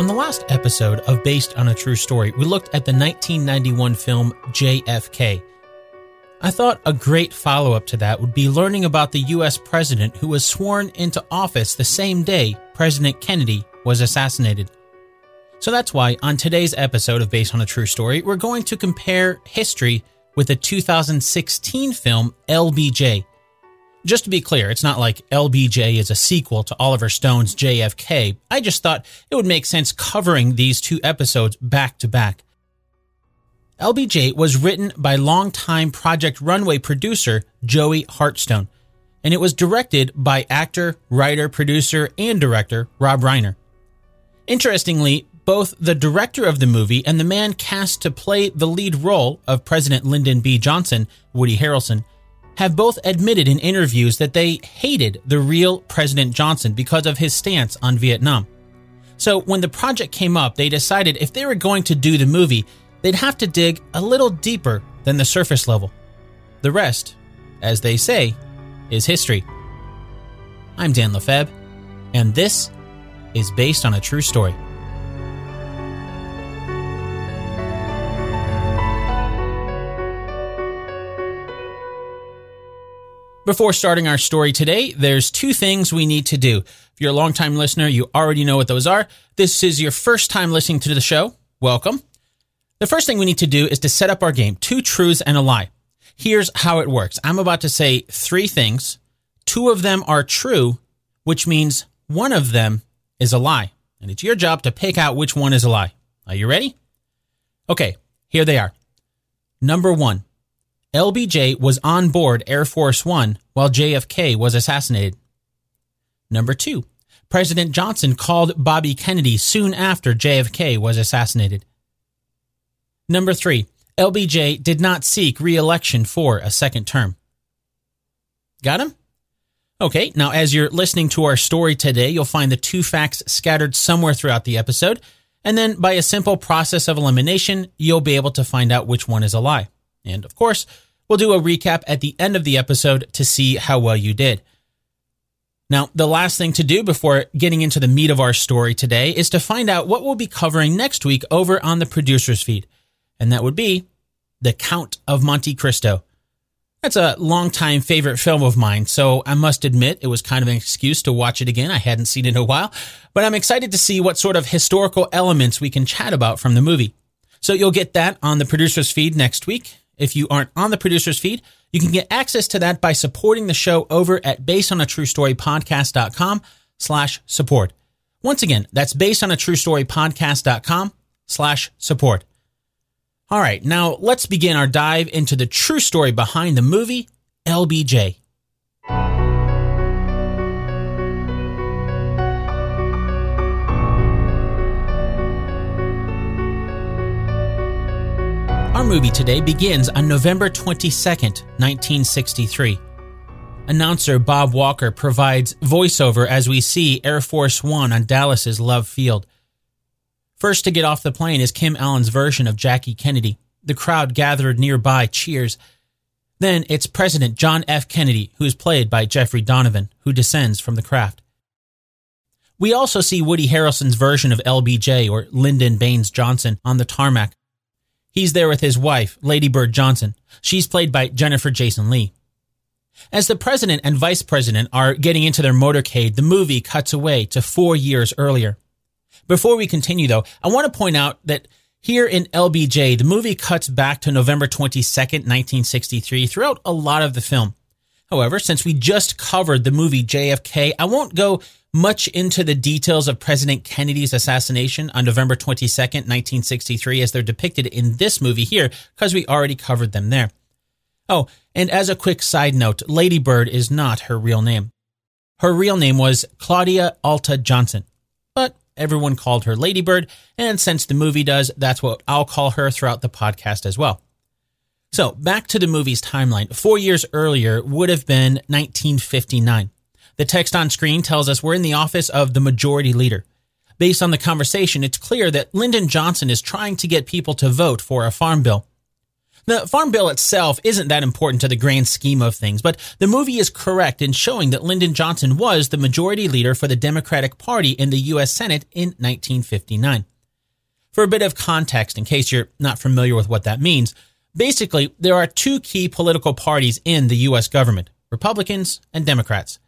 On the last episode of Based on a True Story, we looked at the 1991 film JFK. I thought a great follow up to that would be learning about the US president who was sworn into office the same day President Kennedy was assassinated. So that's why on today's episode of Based on a True Story, we're going to compare history with the 2016 film LBJ. Just to be clear, it's not like LBJ is a sequel to Oliver Stone's JFK. I just thought it would make sense covering these two episodes back to back. LBJ was written by longtime Project Runway producer Joey Hartstone, and it was directed by actor, writer, producer, and director Rob Reiner. Interestingly, both the director of the movie and the man cast to play the lead role of President Lyndon B. Johnson, Woody Harrelson, have both admitted in interviews that they hated the real President Johnson because of his stance on Vietnam. So when the project came up, they decided if they were going to do the movie, they'd have to dig a little deeper than the surface level. The rest, as they say, is history. I'm Dan Lefebvre, and this is based on a true story. Before starting our story today, there's two things we need to do. If you're a longtime listener, you already know what those are. This is your first time listening to the show. Welcome. The first thing we need to do is to set up our game two truths and a lie. Here's how it works I'm about to say three things. Two of them are true, which means one of them is a lie. And it's your job to pick out which one is a lie. Are you ready? Okay, here they are. Number one LBJ was on board Air Force One while JFK was assassinated. Number two, President Johnson called Bobby Kennedy soon after JFK was assassinated. Number three, LBJ did not seek re election for a second term. Got him? Okay, now as you're listening to our story today, you'll find the two facts scattered somewhere throughout the episode, and then by a simple process of elimination, you'll be able to find out which one is a lie. And of course, we'll do a recap at the end of the episode to see how well you did. Now, the last thing to do before getting into the meat of our story today is to find out what we'll be covering next week over on the producer's feed. And that would be The Count of Monte Cristo. That's a longtime favorite film of mine, so I must admit it was kind of an excuse to watch it again. I hadn't seen it in a while, but I'm excited to see what sort of historical elements we can chat about from the movie. So you'll get that on the producer's feed next week. If you aren't on the producer's feed, you can get access to that by supporting the show over at basedonatruestorypodcast.com slash support. Once again, that's basedonatruestorypodcast.com slash support. All right, now let's begin our dive into the true story behind the movie LBJ. Our movie today begins on November 22nd, 1963. Announcer Bob Walker provides voiceover as we see Air Force One on Dallas's Love Field. First to get off the plane is Kim Allen's version of Jackie Kennedy. The crowd gathered nearby cheers. Then it's President John F. Kennedy, who is played by Jeffrey Donovan, who descends from the craft. We also see Woody Harrelson's version of LBJ, or Lyndon Baines Johnson, on the tarmac. He's there with his wife, Lady Bird Johnson. She's played by Jennifer Jason Lee. As the president and vice president are getting into their motorcade, the movie cuts away to four years earlier. Before we continue, though, I want to point out that here in LBJ, the movie cuts back to November 22nd, 1963 throughout a lot of the film. However, since we just covered the movie JFK, I won't go much into the details of President Kennedy's assassination on November 22nd, 1963, as they're depicted in this movie here, because we already covered them there. Oh, and as a quick side note, Lady Bird is not her real name. Her real name was Claudia Alta Johnson, but everyone called her Lady Bird, and since the movie does, that's what I'll call her throughout the podcast as well. So, back to the movie's timeline. Four years earlier would have been 1959. The text on screen tells us we're in the office of the majority leader. Based on the conversation, it's clear that Lyndon Johnson is trying to get people to vote for a farm bill. The Farm Bill itself isn't that important to the grand scheme of things, but the movie is correct in showing that Lyndon Johnson was the majority leader for the Democratic Party in the U.S. Senate in 1959. For a bit of context, in case you're not familiar with what that means, basically, there are two key political parties in the U.S. government Republicans and Democrats.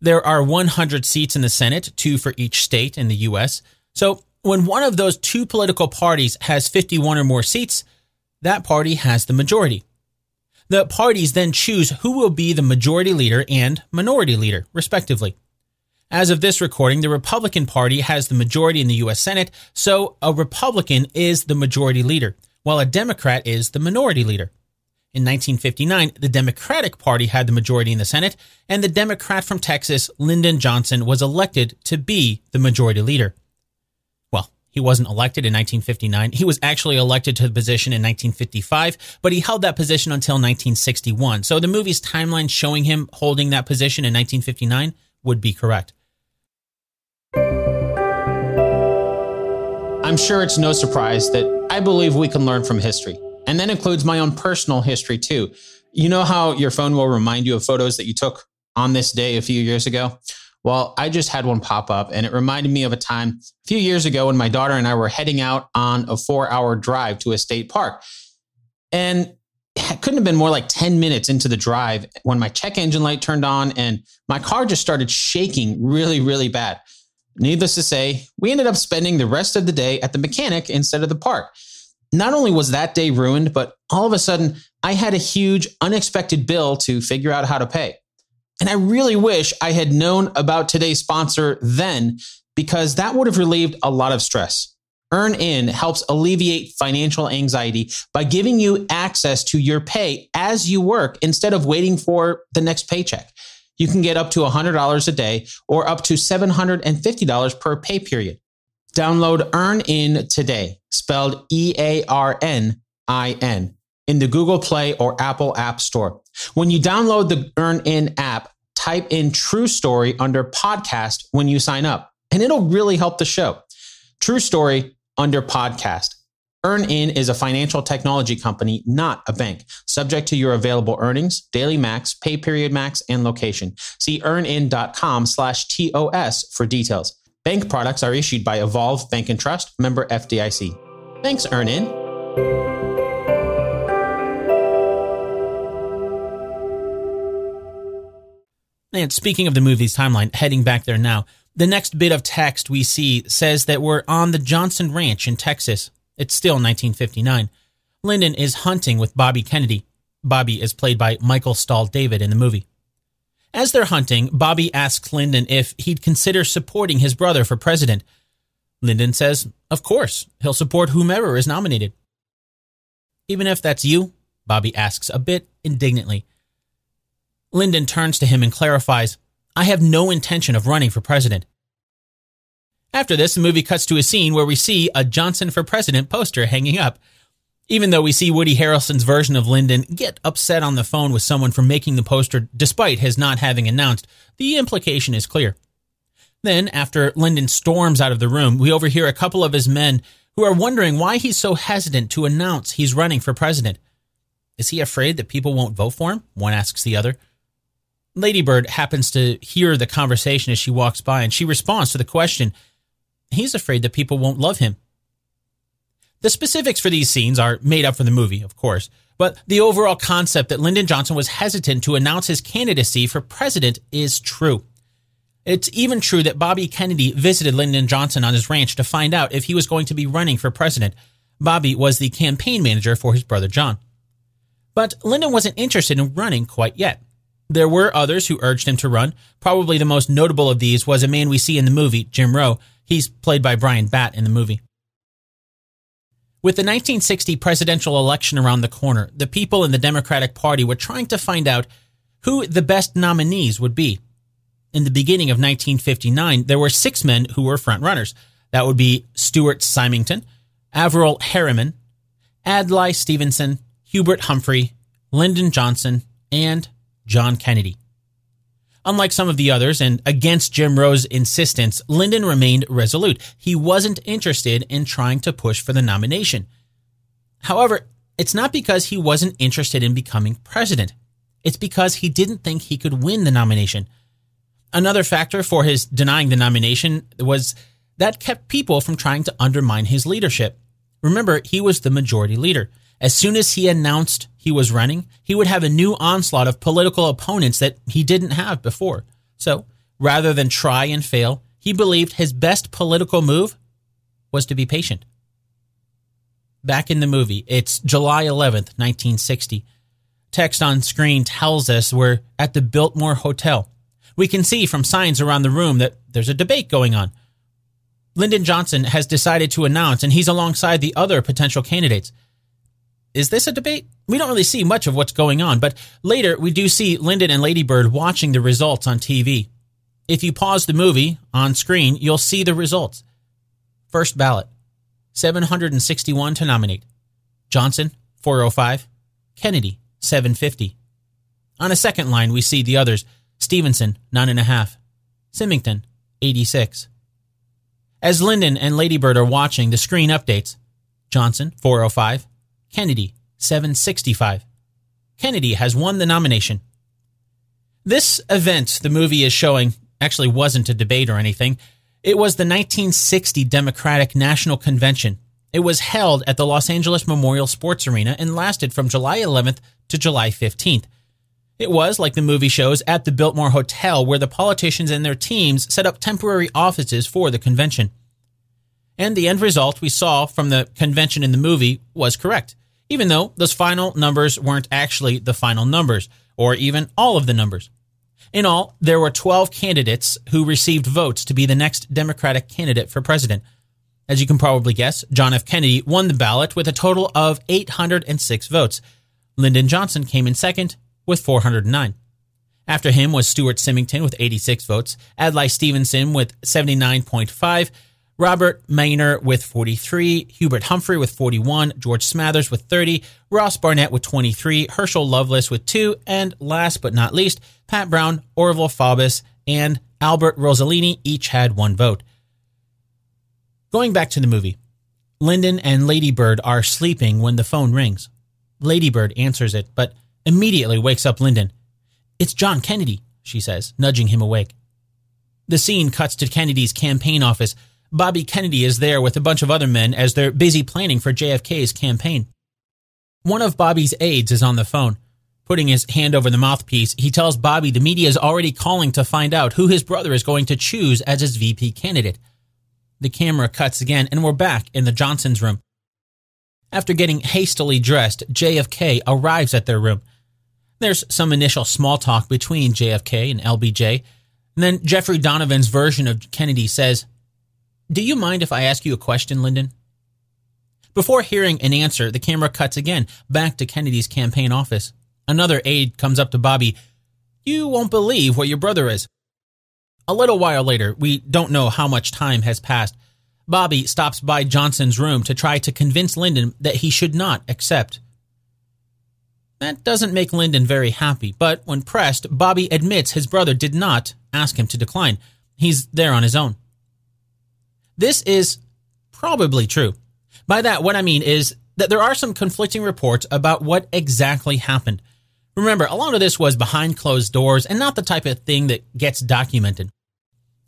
There are 100 seats in the Senate, two for each state in the U.S. So when one of those two political parties has 51 or more seats, that party has the majority. The parties then choose who will be the majority leader and minority leader, respectively. As of this recording, the Republican Party has the majority in the U.S. Senate, so a Republican is the majority leader, while a Democrat is the minority leader. In 1959, the Democratic Party had the majority in the Senate, and the Democrat from Texas, Lyndon Johnson, was elected to be the majority leader. Well, he wasn't elected in 1959. He was actually elected to the position in 1955, but he held that position until 1961. So the movie's timeline showing him holding that position in 1959 would be correct. I'm sure it's no surprise that I believe we can learn from history. And that includes my own personal history too. You know how your phone will remind you of photos that you took on this day a few years ago? Well, I just had one pop up and it reminded me of a time a few years ago when my daughter and I were heading out on a four hour drive to a state park. And it couldn't have been more like 10 minutes into the drive when my check engine light turned on and my car just started shaking really, really bad. Needless to say, we ended up spending the rest of the day at the mechanic instead of the park. Not only was that day ruined, but all of a sudden, I had a huge unexpected bill to figure out how to pay. And I really wish I had known about today's sponsor then because that would have relieved a lot of stress. EarnIn helps alleviate financial anxiety by giving you access to your pay as you work instead of waiting for the next paycheck. You can get up to $100 a day or up to $750 per pay period. Download EarnIn today, spelled E A R N I N in the Google Play or Apple App Store. When you download the EarnIn app, type in True Story under podcast when you sign up, and it'll really help the show. True Story under podcast. EarnIn is a financial technology company, not a bank, subject to your available earnings, daily max, pay period max, and location. See earnin.com slash TOS for details. Bank products are issued by Evolve Bank and Trust, member FDIC. Thanks, EarnIn. And speaking of the movie's timeline, heading back there now, the next bit of text we see says that we're on the Johnson Ranch in Texas. It's still 1959. Lyndon is hunting with Bobby Kennedy. Bobby is played by Michael Stahl David in the movie. As they're hunting, Bobby asks Lyndon if he'd consider supporting his brother for president. Lyndon says, Of course, he'll support whomever is nominated. Even if that's you? Bobby asks a bit indignantly. Lyndon turns to him and clarifies, I have no intention of running for president. After this, the movie cuts to a scene where we see a Johnson for President poster hanging up. Even though we see Woody Harrelson's version of Lyndon get upset on the phone with someone for making the poster despite his not having announced, the implication is clear. Then, after Lyndon storms out of the room, we overhear a couple of his men who are wondering why he's so hesitant to announce he's running for president. Is he afraid that people won't vote for him? One asks the other. Ladybird happens to hear the conversation as she walks by and she responds to the question. He's afraid that people won't love him. The specifics for these scenes are made up for the movie, of course, but the overall concept that Lyndon Johnson was hesitant to announce his candidacy for president is true. It's even true that Bobby Kennedy visited Lyndon Johnson on his ranch to find out if he was going to be running for president. Bobby was the campaign manager for his brother John. But Lyndon wasn't interested in running quite yet. There were others who urged him to run. Probably the most notable of these was a man we see in the movie, Jim Rowe. He's played by Brian Batt in the movie. With the 1960 presidential election around the corner, the people in the Democratic Party were trying to find out who the best nominees would be. In the beginning of 1959, there were six men who were frontrunners. That would be Stuart Symington, Averell Harriman, Adlai Stevenson, Hubert Humphrey, Lyndon Johnson, and John Kennedy. Unlike some of the others, and against Jim Rowe's insistence, Lyndon remained resolute. He wasn't interested in trying to push for the nomination. However, it's not because he wasn't interested in becoming president. It's because he didn't think he could win the nomination. Another factor for his denying the nomination was that kept people from trying to undermine his leadership. Remember, he was the majority leader. As soon as he announced he was running, he would have a new onslaught of political opponents that he didn't have before. So, rather than try and fail, he believed his best political move was to be patient. Back in the movie, it's July 11th, 1960. Text on screen tells us we're at the Biltmore Hotel. We can see from signs around the room that there's a debate going on. Lyndon Johnson has decided to announce, and he's alongside the other potential candidates. Is this a debate? We don't really see much of what's going on, but later we do see Lyndon and Ladybird watching the results on TV. If you pause the movie on screen, you'll see the results. First ballot 761 to nominate. Johnson, 405. Kennedy, 750. On a second line, we see the others Stevenson, 9.5. Symington, 86. As Lyndon and Ladybird are watching, the screen updates Johnson, 405. Kennedy, 765. Kennedy has won the nomination. This event the movie is showing actually wasn't a debate or anything. It was the 1960 Democratic National Convention. It was held at the Los Angeles Memorial Sports Arena and lasted from July 11th to July 15th. It was, like the movie shows, at the Biltmore Hotel where the politicians and their teams set up temporary offices for the convention. And the end result we saw from the convention in the movie was correct, even though those final numbers weren't actually the final numbers, or even all of the numbers. In all, there were 12 candidates who received votes to be the next Democratic candidate for president. As you can probably guess, John F. Kennedy won the ballot with a total of 806 votes. Lyndon Johnson came in second with 409. After him was Stuart Symington with 86 votes, Adlai Stevenson with 79.5, Robert Meyner with 43, Hubert Humphrey with 41, George Smathers with 30, Ross Barnett with 23, Herschel Loveless with 2, and last but not least, Pat Brown, Orville Faubus, and Albert Rosellini each had one vote. Going back to the movie, Lyndon and Ladybird are sleeping when the phone rings. Ladybird answers it, but immediately wakes up Lyndon. It's John Kennedy, she says, nudging him awake. The scene cuts to Kennedy's campaign office Bobby Kennedy is there with a bunch of other men as they're busy planning for JFK's campaign. One of Bobby's aides is on the phone. Putting his hand over the mouthpiece, he tells Bobby the media is already calling to find out who his brother is going to choose as his VP candidate. The camera cuts again, and we're back in the Johnsons' room. After getting hastily dressed, JFK arrives at their room. There's some initial small talk between JFK and LBJ, and then Jeffrey Donovan's version of Kennedy says, do you mind if I ask you a question, Lyndon? Before hearing an answer, the camera cuts again back to Kennedy's campaign office. Another aide comes up to Bobby. You won't believe what your brother is. A little while later, we don't know how much time has passed. Bobby stops by Johnson's room to try to convince Lyndon that he should not accept. That doesn't make Lyndon very happy, but when pressed, Bobby admits his brother did not ask him to decline. He's there on his own. This is probably true. By that, what I mean is that there are some conflicting reports about what exactly happened. Remember, a lot of this was behind closed doors and not the type of thing that gets documented.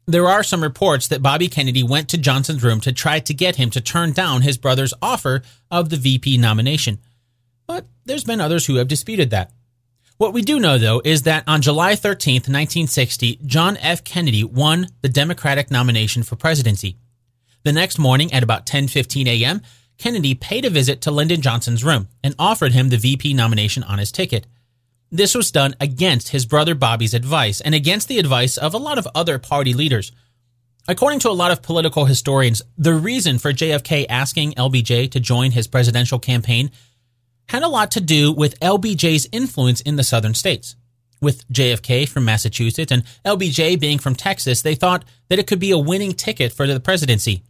There are some reports that Bobby Kennedy went to Johnson's room to try to get him to turn down his brother's offer of the VP nomination. But there's been others who have disputed that. What we do know, though, is that on July 13th, 1960, John F. Kennedy won the Democratic nomination for presidency. The next morning at about 10:15 a.m., Kennedy paid a visit to Lyndon Johnson's room and offered him the VP nomination on his ticket. This was done against his brother Bobby's advice and against the advice of a lot of other party leaders. According to a lot of political historians, the reason for JFK asking LBJ to join his presidential campaign had a lot to do with LBJ's influence in the southern states. With JFK from Massachusetts and LBJ being from Texas, they thought that it could be a winning ticket for the presidency.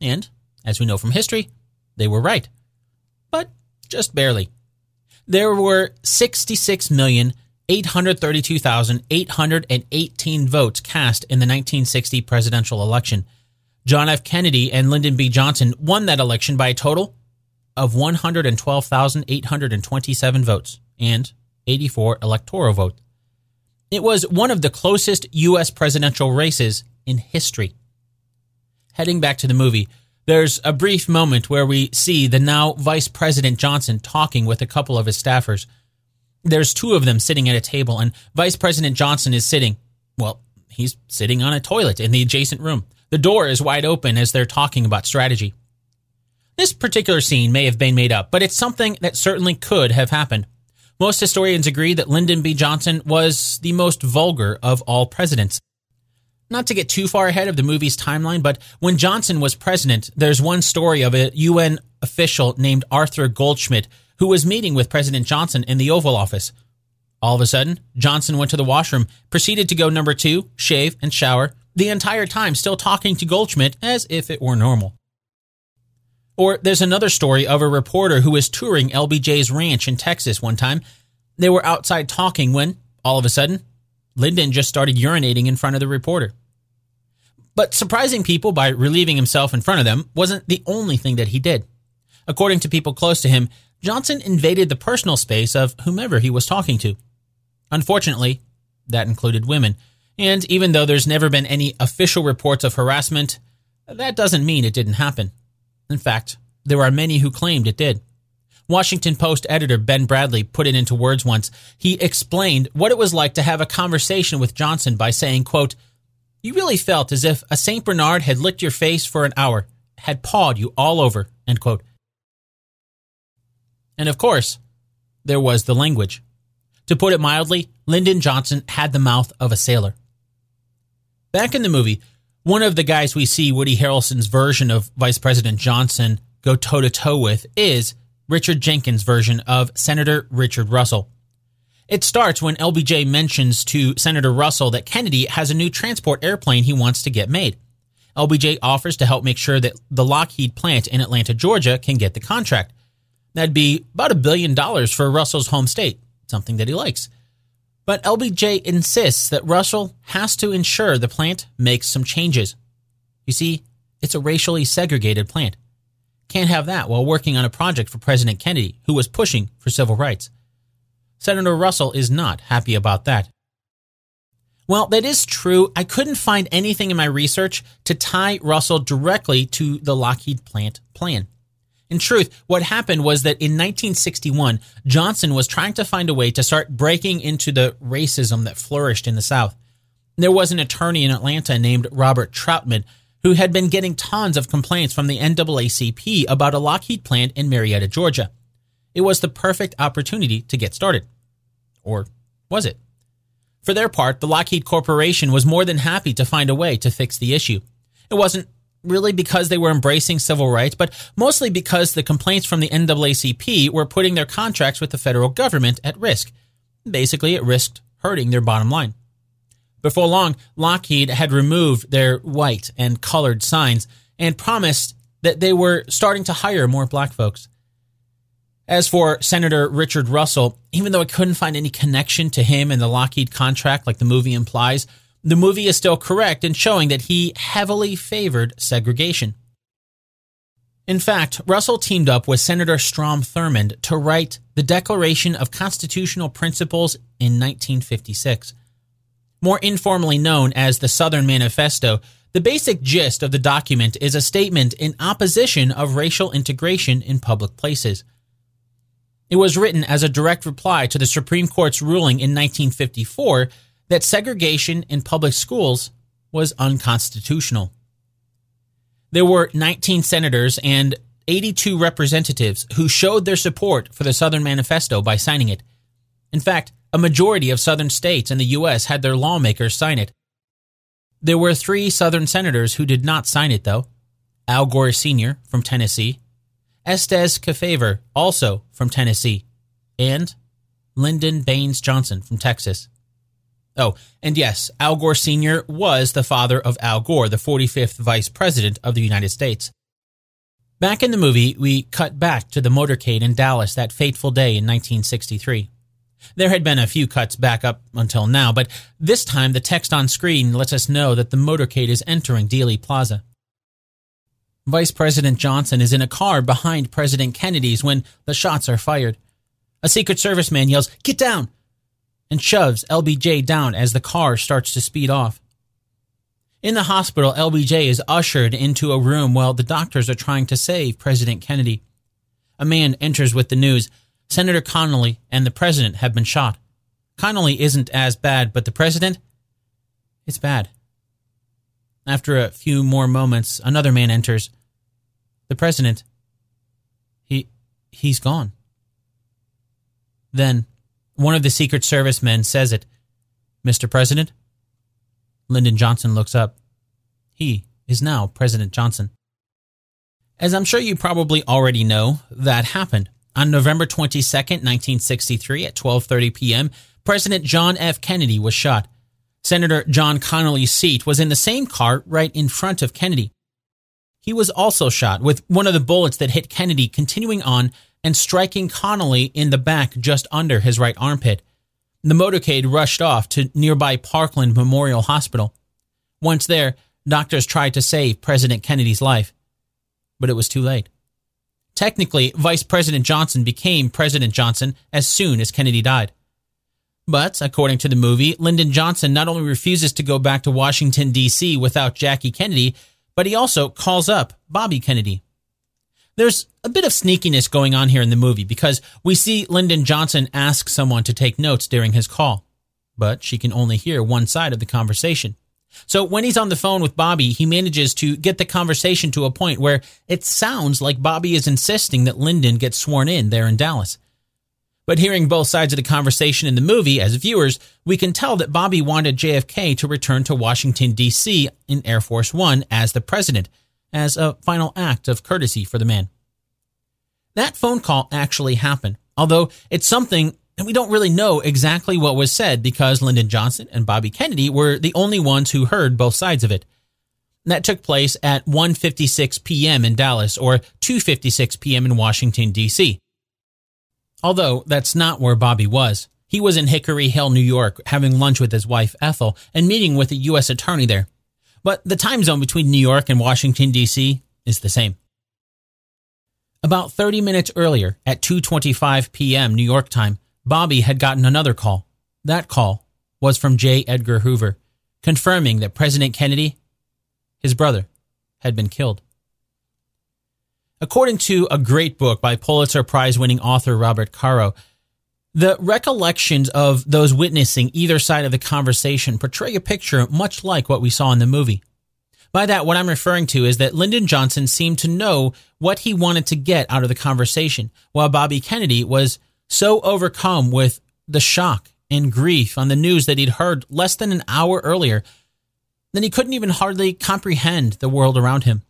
And, as we know from history, they were right. But just barely. There were 66,832,818 votes cast in the 1960 presidential election. John F. Kennedy and Lyndon B. Johnson won that election by a total of 112,827 votes and 84 electoral votes. It was one of the closest U.S. presidential races in history. Heading back to the movie, there's a brief moment where we see the now Vice President Johnson talking with a couple of his staffers. There's two of them sitting at a table, and Vice President Johnson is sitting, well, he's sitting on a toilet in the adjacent room. The door is wide open as they're talking about strategy. This particular scene may have been made up, but it's something that certainly could have happened. Most historians agree that Lyndon B. Johnson was the most vulgar of all presidents. Not to get too far ahead of the movie's timeline, but when Johnson was president, there's one story of a UN official named Arthur Goldschmidt who was meeting with President Johnson in the Oval Office. All of a sudden, Johnson went to the washroom, proceeded to go number two, shave, and shower, the entire time still talking to Goldschmidt as if it were normal. Or there's another story of a reporter who was touring LBJ's ranch in Texas one time. They were outside talking when, all of a sudden, Lyndon just started urinating in front of the reporter. But surprising people by relieving himself in front of them wasn't the only thing that he did. According to people close to him, Johnson invaded the personal space of whomever he was talking to. Unfortunately, that included women. And even though there's never been any official reports of harassment, that doesn't mean it didn't happen. In fact, there are many who claimed it did. Washington Post editor Ben Bradlee put it into words once. He explained what it was like to have a conversation with Johnson by saying, quote, You really felt as if a St. Bernard had licked your face for an hour, had pawed you all over, end quote. And of course, there was the language. To put it mildly, Lyndon Johnson had the mouth of a sailor. Back in the movie, one of the guys we see Woody Harrelson's version of Vice President Johnson go toe to toe with is Richard Jenkins' version of Senator Richard Russell. It starts when LBJ mentions to Senator Russell that Kennedy has a new transport airplane he wants to get made. LBJ offers to help make sure that the Lockheed plant in Atlanta, Georgia can get the contract. That'd be about a billion dollars for Russell's home state, something that he likes. But LBJ insists that Russell has to ensure the plant makes some changes. You see, it's a racially segregated plant. Can't have that while working on a project for President Kennedy, who was pushing for civil rights. Senator Russell is not happy about that. Well, that is true. I couldn't find anything in my research to tie Russell directly to the Lockheed plant plan. In truth, what happened was that in 1961, Johnson was trying to find a way to start breaking into the racism that flourished in the South. There was an attorney in Atlanta named Robert Troutman who had been getting tons of complaints from the NAACP about a Lockheed plant in Marietta, Georgia. It was the perfect opportunity to get started. Or was it? For their part, the Lockheed Corporation was more than happy to find a way to fix the issue. It wasn't really because they were embracing civil rights, but mostly because the complaints from the NAACP were putting their contracts with the federal government at risk. Basically, it risked hurting their bottom line. Before long, Lockheed had removed their white and colored signs and promised that they were starting to hire more black folks. As for Senator Richard Russell, even though I couldn't find any connection to him and the Lockheed contract like the movie implies, the movie is still correct in showing that he heavily favored segregation. In fact, Russell teamed up with Senator Strom Thurmond to write the Declaration of Constitutional Principles in 1956 more informally known as the Southern Manifesto, the basic gist of the document is a statement in opposition of racial integration in public places. It was written as a direct reply to the Supreme Court's ruling in 1954 that segregation in public schools was unconstitutional. There were 19 senators and 82 representatives who showed their support for the Southern Manifesto by signing it. In fact, a majority of southern states in the U.S. had their lawmakers sign it. There were three southern senators who did not sign it, though Al Gore Sr. from Tennessee, Estes Kefauver, also from Tennessee, and Lyndon Baines Johnson from Texas. Oh, and yes, Al Gore Sr. was the father of Al Gore, the 45th Vice President of the United States. Back in the movie, we cut back to the motorcade in Dallas that fateful day in 1963. There had been a few cuts back up until now, but this time the text on screen lets us know that the motorcade is entering Dealey Plaza. Vice President Johnson is in a car behind President Kennedy's when the shots are fired. A Secret Service man yells, Get down! And shoves LBJ down as the car starts to speed off. In the hospital, LBJ is ushered into a room while the doctors are trying to save President Kennedy. A man enters with the news Senator Connally and the president have been shot. Connally isn't as bad, but the president? It's bad. After a few more moments, another man enters. The president. He. he's gone. Then, one of the Secret Service men says it. Mr. President? Lyndon Johnson looks up. He is now President Johnson. As I'm sure you probably already know, that happened. On November 22, 1963 at 12:30 p.m., President John F. Kennedy was shot. Senator John Connally's seat was in the same car right in front of Kennedy. He was also shot with one of the bullets that hit Kennedy continuing on and striking Connally in the back just under his right armpit. The motorcade rushed off to nearby Parkland Memorial Hospital. Once there, doctors tried to save President Kennedy's life, but it was too late. Technically, Vice President Johnson became President Johnson as soon as Kennedy died. But, according to the movie, Lyndon Johnson not only refuses to go back to Washington, D.C. without Jackie Kennedy, but he also calls up Bobby Kennedy. There's a bit of sneakiness going on here in the movie because we see Lyndon Johnson ask someone to take notes during his call, but she can only hear one side of the conversation. So when he's on the phone with Bobby, he manages to get the conversation to a point where it sounds like Bobby is insisting that Lyndon get sworn in there in Dallas. But hearing both sides of the conversation in the movie as viewers, we can tell that Bobby wanted JFK to return to Washington, D.C. in Air Force One as the president, as a final act of courtesy for the man. That phone call actually happened, although it's something and we don't really know exactly what was said because Lyndon Johnson and Bobby Kennedy were the only ones who heard both sides of it. That took place at 1:56 p.m. in Dallas or 2:56 p.m. in Washington D.C. Although that's not where Bobby was. He was in Hickory Hill, New York, having lunch with his wife Ethel and meeting with a U.S. attorney there. But the time zone between New York and Washington, D.C. is the same. About 30 minutes earlier, at 2:25 p.m. New York time, Bobby had gotten another call. That call was from J. Edgar Hoover, confirming that President Kennedy, his brother, had been killed. According to a great book by Pulitzer Prize winning author Robert Caro, the recollections of those witnessing either side of the conversation portray a picture much like what we saw in the movie. By that, what I'm referring to is that Lyndon Johnson seemed to know what he wanted to get out of the conversation, while Bobby Kennedy was so overcome with the shock and grief on the news that he'd heard less than an hour earlier that he couldn't even hardly comprehend the world around him.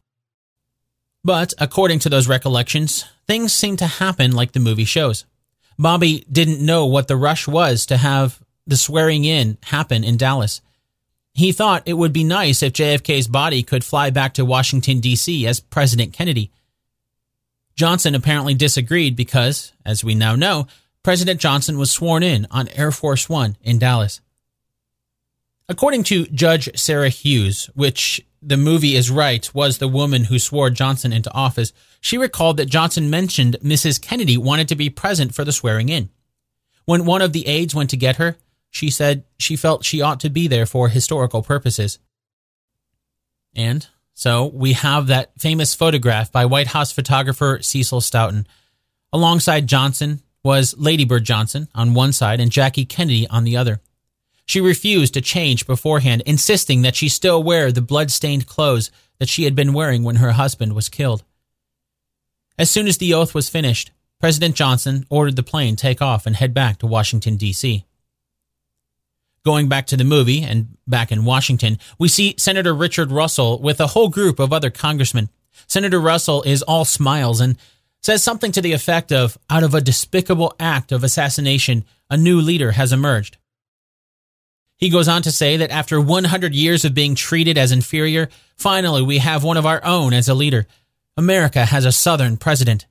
But according to those recollections, things seemed to happen like the movie shows. Bobby didn't know what the rush was to have the swearing in happen in Dallas. He thought it would be nice if JFK's body could fly back to Washington, D.C. as President Kennedy. Johnson apparently disagreed because, as we now know, President Johnson was sworn in on Air Force One in Dallas. According to Judge Sarah Hughes, which the movie is right, was the woman who swore Johnson into office, she recalled that Johnson mentioned Mrs. Kennedy wanted to be present for the swearing in. When one of the aides went to get her, she said she felt she ought to be there for historical purposes. And so we have that famous photograph by White House photographer Cecil Stoughton. Alongside Johnson was Lady Bird Johnson on one side and Jackie Kennedy on the other. She refused to change beforehand, insisting that she still wear the blood-stained clothes that she had been wearing when her husband was killed. As soon as the oath was finished, President Johnson ordered the plane take off and head back to Washington, D.C. Going back to the movie and back in Washington, we see Senator Richard Russell with a whole group of other congressmen. Senator Russell is all smiles and says something to the effect of, out of a despicable act of assassination, a new leader has emerged. He goes on to say that after 100 years of being treated as inferior, finally we have one of our own as a leader. America has a Southern president.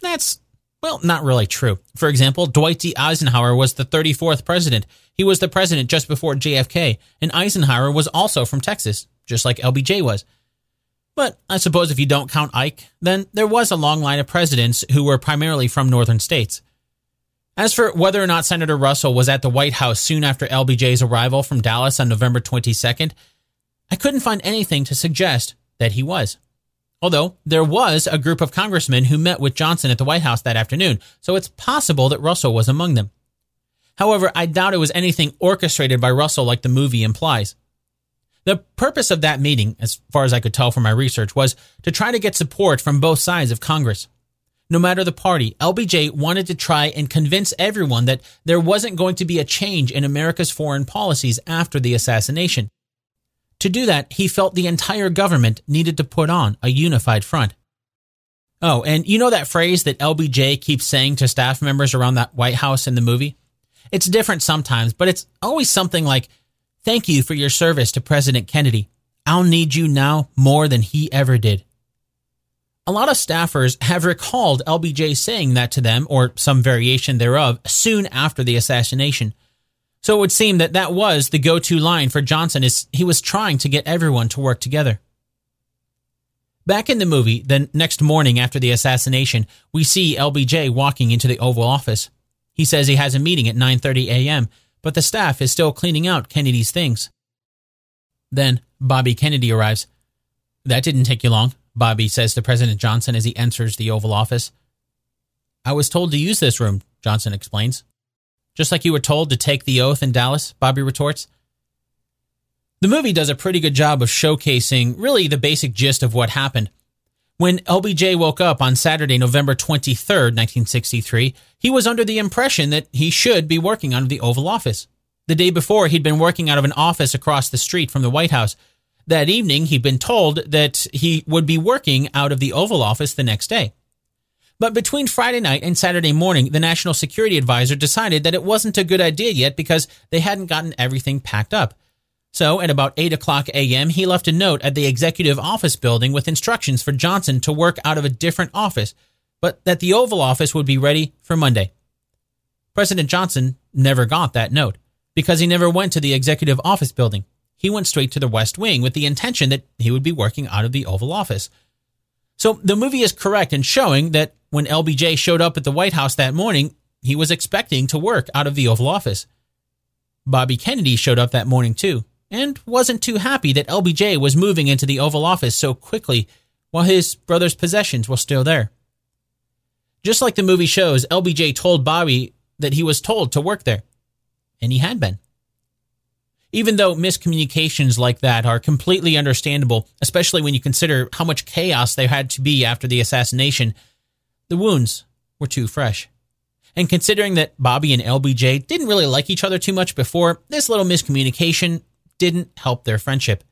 That's, well, not really true. For example, Dwight D. Eisenhower was the 34th president. He was the president just before JFK, and Eisenhower was also from Texas, just like LBJ was. But I suppose if you don't count Ike, then there was a long line of presidents who were primarily from northern states. As for whether or not Senator Russell was at the White House soon after LBJ's arrival from Dallas on November 22nd, I couldn't find anything to suggest that he was. Although there was a group of congressmen who met with Johnson at the White House that afternoon, so it's possible that Russell was among them. However, I doubt it was anything orchestrated by Russell like the movie implies. The purpose of that meeting, as far as I could tell from my research, was to try to get support from both sides of Congress. No matter the party, LBJ wanted to try and convince everyone that there wasn't going to be a change in America's foreign policies after the assassination. To do that, he felt the entire government needed to put on a unified front. Oh, and you know that phrase that LBJ keeps saying to staff members around that White House in the movie? It's different sometimes, but it's always something like, Thank you for your service to President Kennedy. I'll need you now more than he ever did. A lot of staffers have recalled LBJ saying that to them, or some variation thereof, soon after the assassination. So it would seem that that was the go to line for Johnson as he was trying to get everyone to work together. Back in the movie, the next morning after the assassination, we see LBJ walking into the Oval Office. He says he has a meeting at 9:30 a.m., but the staff is still cleaning out Kennedy's things. Then Bobby Kennedy arrives. That didn't take you long, Bobby says to President Johnson as he enters the Oval Office. I was told to use this room, Johnson explains. Just like you were told to take the oath in Dallas, Bobby retorts. The movie does a pretty good job of showcasing really the basic gist of what happened. When LBJ woke up on Saturday, November 23rd, 1963, he was under the impression that he should be working out of the Oval Office. The day before, he'd been working out of an office across the street from the White House. That evening, he'd been told that he would be working out of the Oval Office the next day. But between Friday night and Saturday morning, the National Security Advisor decided that it wasn't a good idea yet because they hadn't gotten everything packed up. So, at about 8 o'clock a.m., he left a note at the executive office building with instructions for Johnson to work out of a different office, but that the Oval Office would be ready for Monday. President Johnson never got that note because he never went to the executive office building. He went straight to the West Wing with the intention that he would be working out of the Oval Office. So, the movie is correct in showing that when LBJ showed up at the White House that morning, he was expecting to work out of the Oval Office. Bobby Kennedy showed up that morning too, and wasn't too happy that LBJ was moving into the Oval Office so quickly while his brother's possessions were still there. Just like the movie shows, LBJ told Bobby that he was told to work there, and he had been. Even though miscommunications like that are completely understandable, especially when you consider how much chaos there had to be after the assassination, the wounds were too fresh. And considering that Bobby and LBJ didn't really like each other too much before, this little miscommunication didn't help their friendship.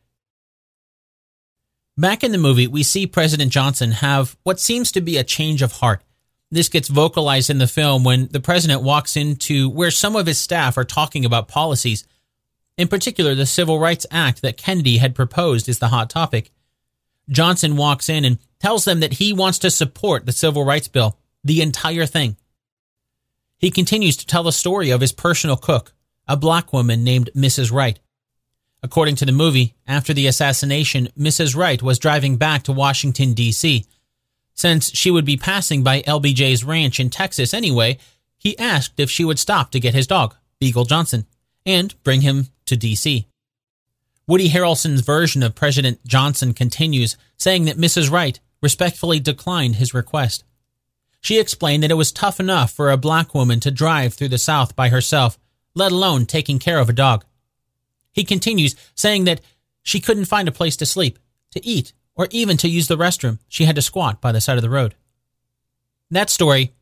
Back in the movie, we see President Johnson have what seems to be a change of heart. This gets vocalized in the film when the president walks into where some of his staff are talking about policies. In particular, the Civil Rights Act that Kennedy had proposed is the hot topic. Johnson walks in and tells them that he wants to support the Civil Rights Bill, the entire thing. He continues to tell the story of his personal cook, a black woman named Mrs. Wright. According to the movie, after the assassination, Mrs. Wright was driving back to Washington, D.C. Since she would be passing by LBJ's ranch in Texas anyway, he asked if she would stop to get his dog, Beagle Johnson, and bring him to D.C. Woody Harrelson's version of President Johnson continues, saying that Mrs. Wright respectfully declined his request. She explained that it was tough enough for a black woman to drive through the South by herself, let alone taking care of a dog. He continues, saying that she couldn't find a place to sleep, to eat, or even to use the restroom. She had to squat by the side of the road. That story,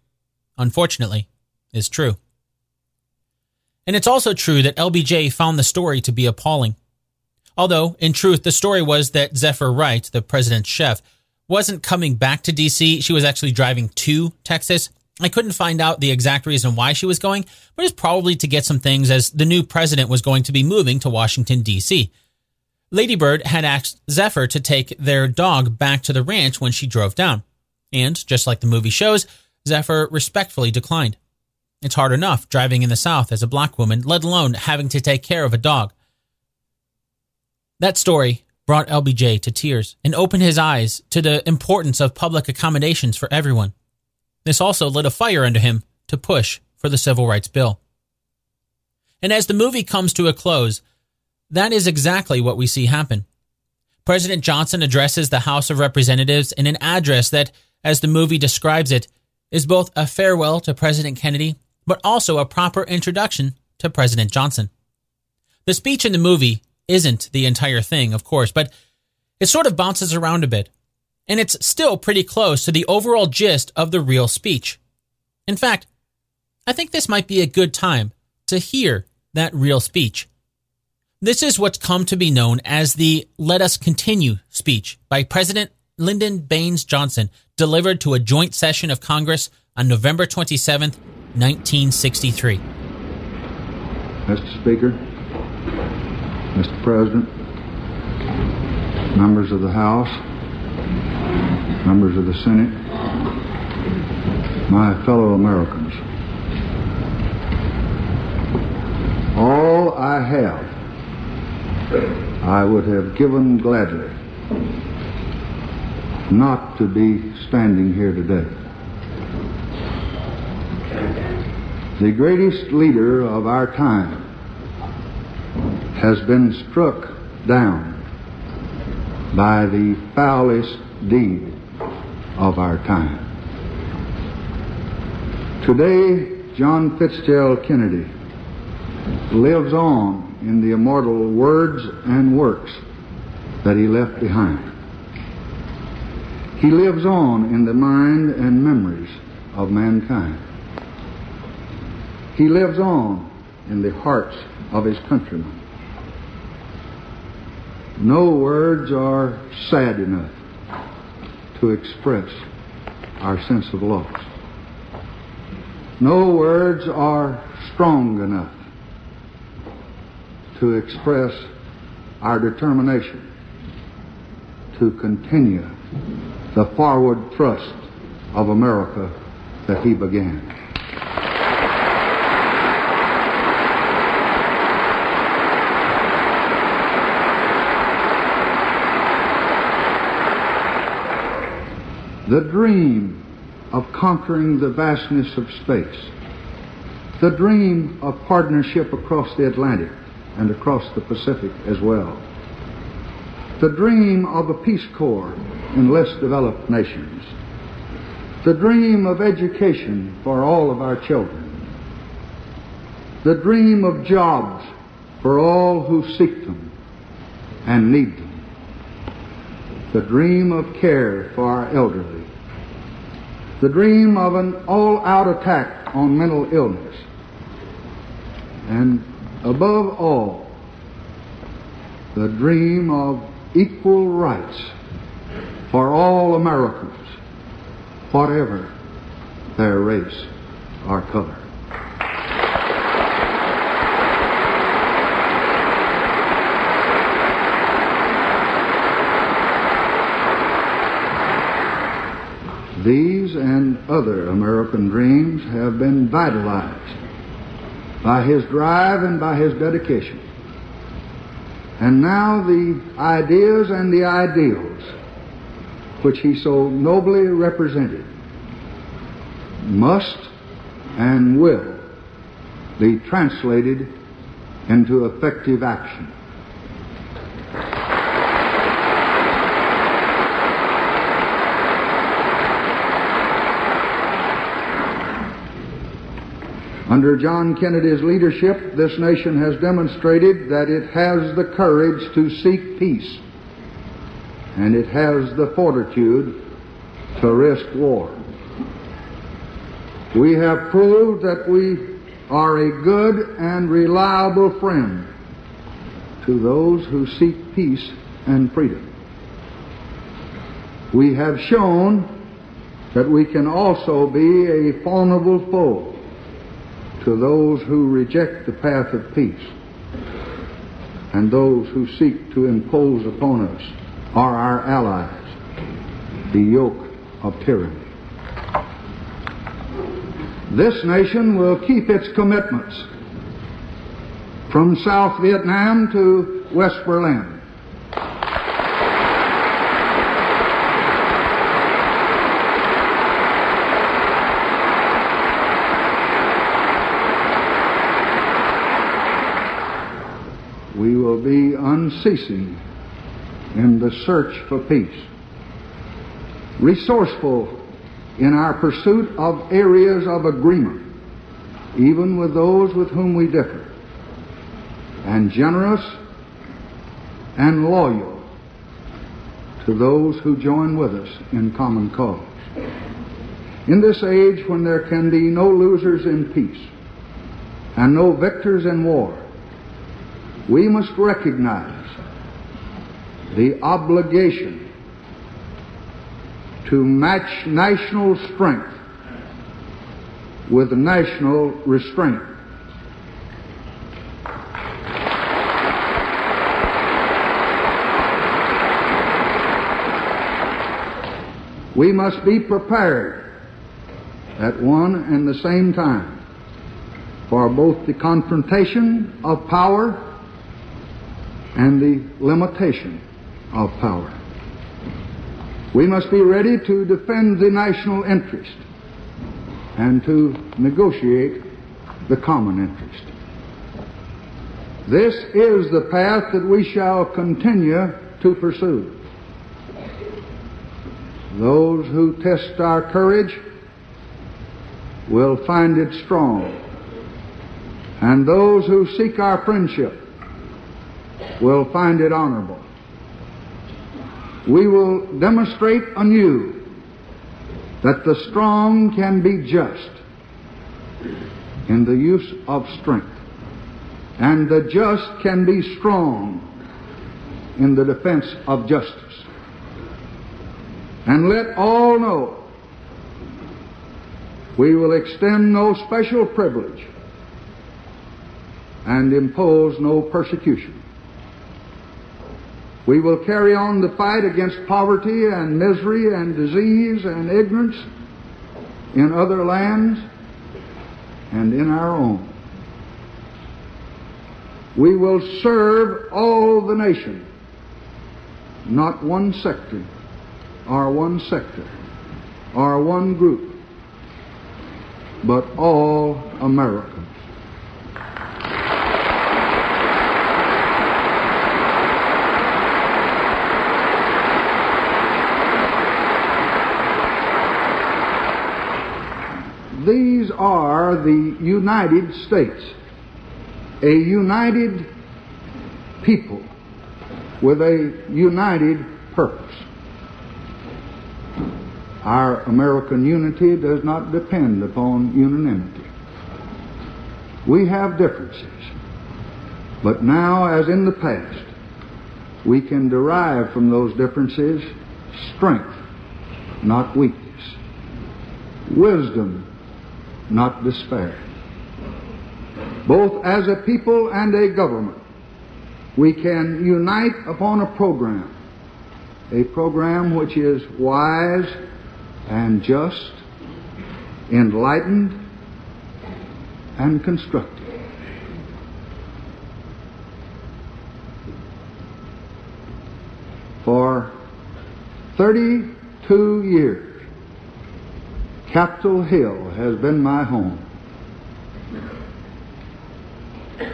unfortunately, is true. And it's also true that LBJ found the story to be appalling. Although, in truth, the story was that Zephyr Wright, the president's chef, wasn't coming back to DC. She was actually driving to Texas. I couldn't find out the exact reason why she was going, but it's probably to get some things as the new president was going to be moving to Washington, D.C. Ladybird had asked Zephyr to take their dog back to the ranch when she drove down. And, just like the movie shows, Zephyr respectfully declined. It's hard enough driving in the South as a black woman, let alone having to take care of a dog. That story brought LBJ to tears and opened his eyes to the importance of public accommodations for everyone. This also lit a fire under him to push for the Civil Rights Bill. And as the movie comes to a close, that is exactly what we see happen. President Johnson addresses the House of Representatives in an address that, as the movie describes it, is both a farewell to President Kennedy, but also a proper introduction to President Johnson. The speech in the movie isn't the entire thing, of course, but it sort of bounces around a bit, and it's still pretty close to the overall gist of the real speech. In fact, I think this might be a good time to hear that real speech. This is what's come to be known as the Let Us Continue speech by President Lyndon Baines Johnson, delivered to a joint session of Congress on November 27, 1963. Mr. Speaker, Mr. President, members of the House, members of the Senate, my fellow Americans. All I have, I would have given gladly not to be standing here today. The greatest leader of our time has been struck down by the foulest deed of our time. Today, John Fitzgerald Kennedy lives on in the immortal words and works that he left behind. He lives on in the mind and memories of mankind. He lives on in the hearts of his countrymen. No words are sad enough to express our sense of loss. No words are strong enough to express our determination to continue the forward thrust of America that he began. The dream of conquering the vastness of space. The dream of partnership across the Atlantic and across the Pacific as well. The dream of a Peace Corps in less developed nations. The dream of education for all of our children. The dream of jobs for all who seek them and need them. The dream of care for our elderly the dream of an all-out attack on mental illness, and above all, the dream of equal rights for all Americans, whatever their race or color. These and other American dreams have been vitalized by his drive and by his dedication. And now the ideas and the ideals which he so nobly represented must and will be translated into effective action. Under John Kennedy's leadership, this nation has demonstrated that it has the courage to seek peace, and it has the fortitude to risk war. We have proved that we are a good and reliable friend to those who seek peace and freedom. We have shown that we can also be a formidable foe to those who reject the path of peace and those who seek to impose upon us are our allies, the yoke of tyranny. This nation will keep its commitments from South Vietnam to West Berlin. Unceasing in the search for peace, resourceful in our pursuit of areas of agreement, even with those with whom we differ, and generous and loyal to those who join with us in common cause. In this age when there can be no losers in peace and no victors in war, we must recognize the obligation to match national strength with national restraint. We must be prepared at one and the same time for both the confrontation of power and the limitation of power. We must be ready to defend the national interest and to negotiate the common interest. This is the path that we shall continue to pursue. Those who test our courage will find it strong, and those who seek our friendship will find it honorable. We will demonstrate anew that the strong can be just in the use of strength, and the just can be strong in the defense of justice. And let all know we will extend no special privilege and impose no persecution. We will carry on the fight against poverty and misery and disease and ignorance in other lands and in our own. We will serve all the nation, not one sector or one sector or one group, but all Americans. These are the United States, a united people with a united purpose. Our American unity does not depend upon unanimity. We have differences, but now, as in the past, we can derive from those differences strength, not weakness, wisdom, not despair. Both as a people and a government, we can unite upon a program, a program which is wise and just, enlightened and constructive. For 32 years, Capitol Hill has been my home.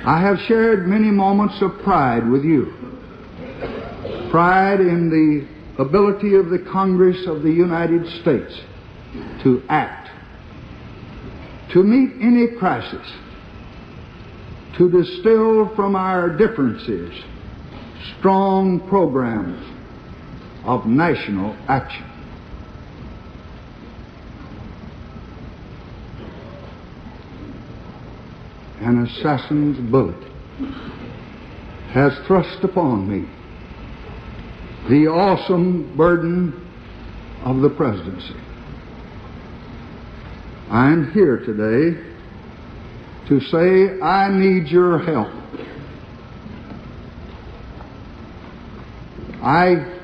I have shared many moments of pride with you. Pride in the ability of the Congress of the United States to act, to meet any crisis, to distill from our differences strong programs of national action. An assassin's bullet has thrust upon me the awesome burden of the presidency. I am here today to say I need your help. I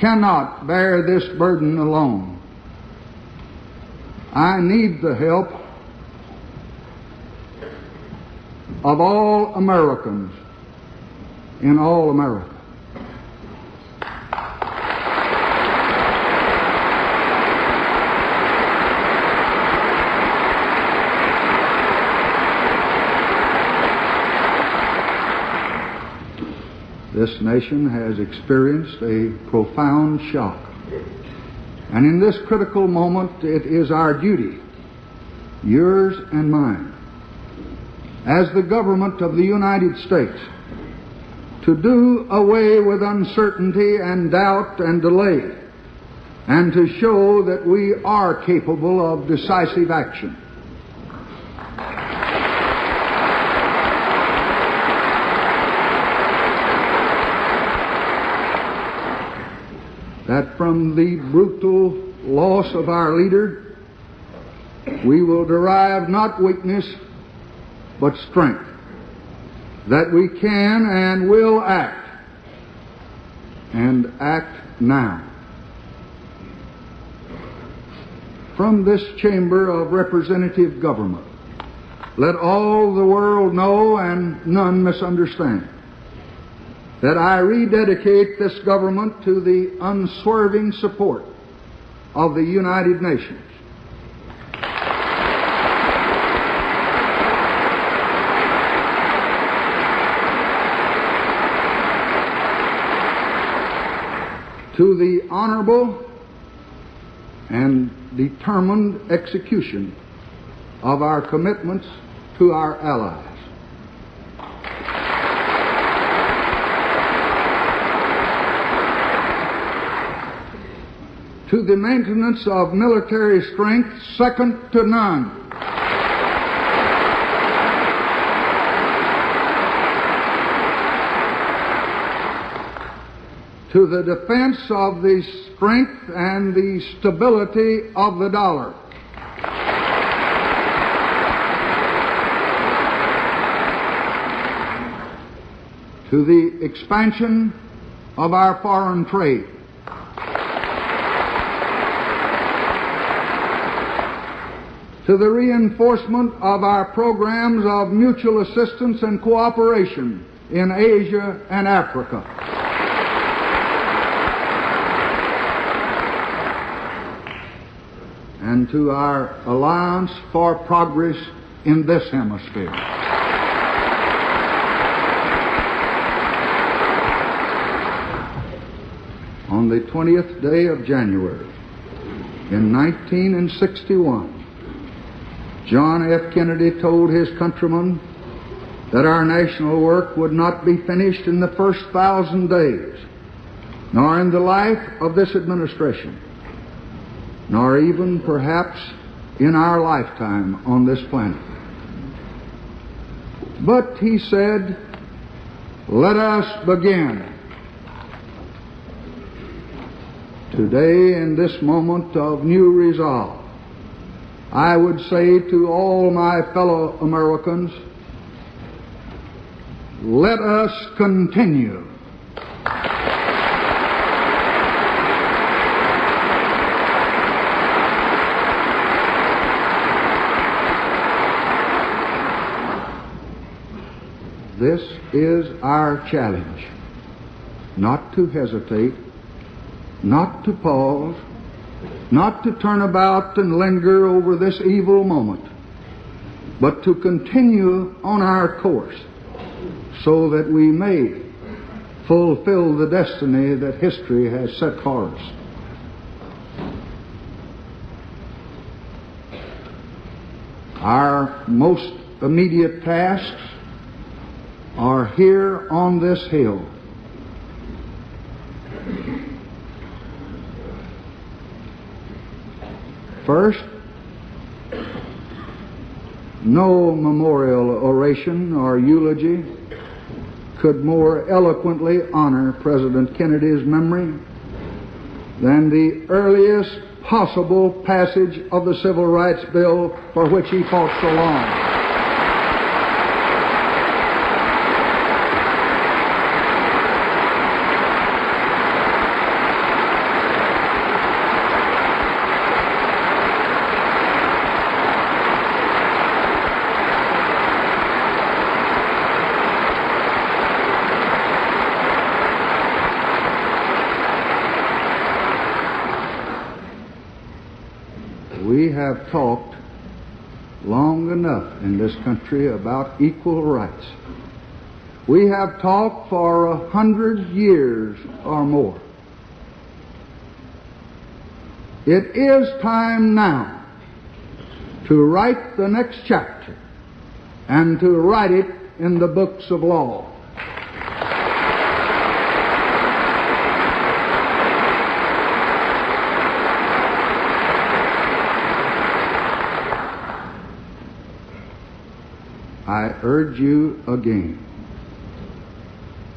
cannot bear this burden alone. I need the help of all Americans in all America. this nation has experienced a profound shock. And in this critical moment, it is our duty, yours and mine, as the government of the United States, to do away with uncertainty and doubt and delay, and to show that we are capable of decisive action. that from the brutal loss of our leader, we will derive not weakness, but strength. That we can and will act, and act now. From this chamber of representative government, let all the world know and none misunderstand that I rededicate this government to the unswerving support of the United Nations. To the honorable and determined execution of our commitments to our allies. to the maintenance of military strength second to none. To the defense of the strength and the stability of the dollar. To the expansion of our foreign trade. to the reinforcement of our programs of mutual assistance and cooperation in Asia and Africa. And to our Alliance for Progress in this hemisphere. On the 20th day of January in 1961, John F. Kennedy told his countrymen that our national work would not be finished in the first thousand days, nor in the life of this administration, nor even perhaps in our lifetime on this planet. But he said, let us begin. Today, in this moment of new resolve, I would say to all my fellow Americans, let us continue. This is our challenge. Not to hesitate, not to pause, not to turn about and linger over this evil moment, but to continue on our course so that we may fulfill the destiny that history has set for us. Our most immediate tasks are here on this hill First, no memorial oration or eulogy could more eloquently honor President Kennedy's memory than the earliest possible passage of the Civil Rights Bill for which he fought so long. have talked long enough in this country about equal rights. we have talked for a hundred years or more. It is time now to write the next chapter and to write it in the books of law. I urge you again,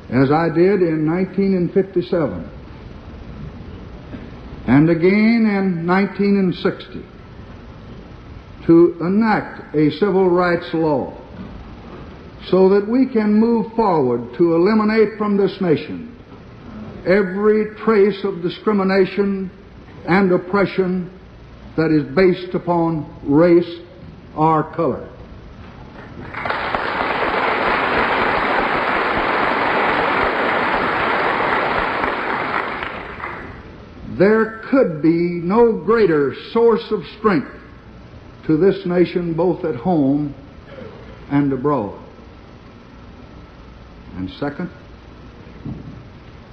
as I did in 1957 and again in 1960, to enact a civil rights law. So that we can move forward to eliminate from this nation every trace of discrimination and oppression that is based upon race or color. There could be no greater source of strength to this nation both at home and abroad. And second,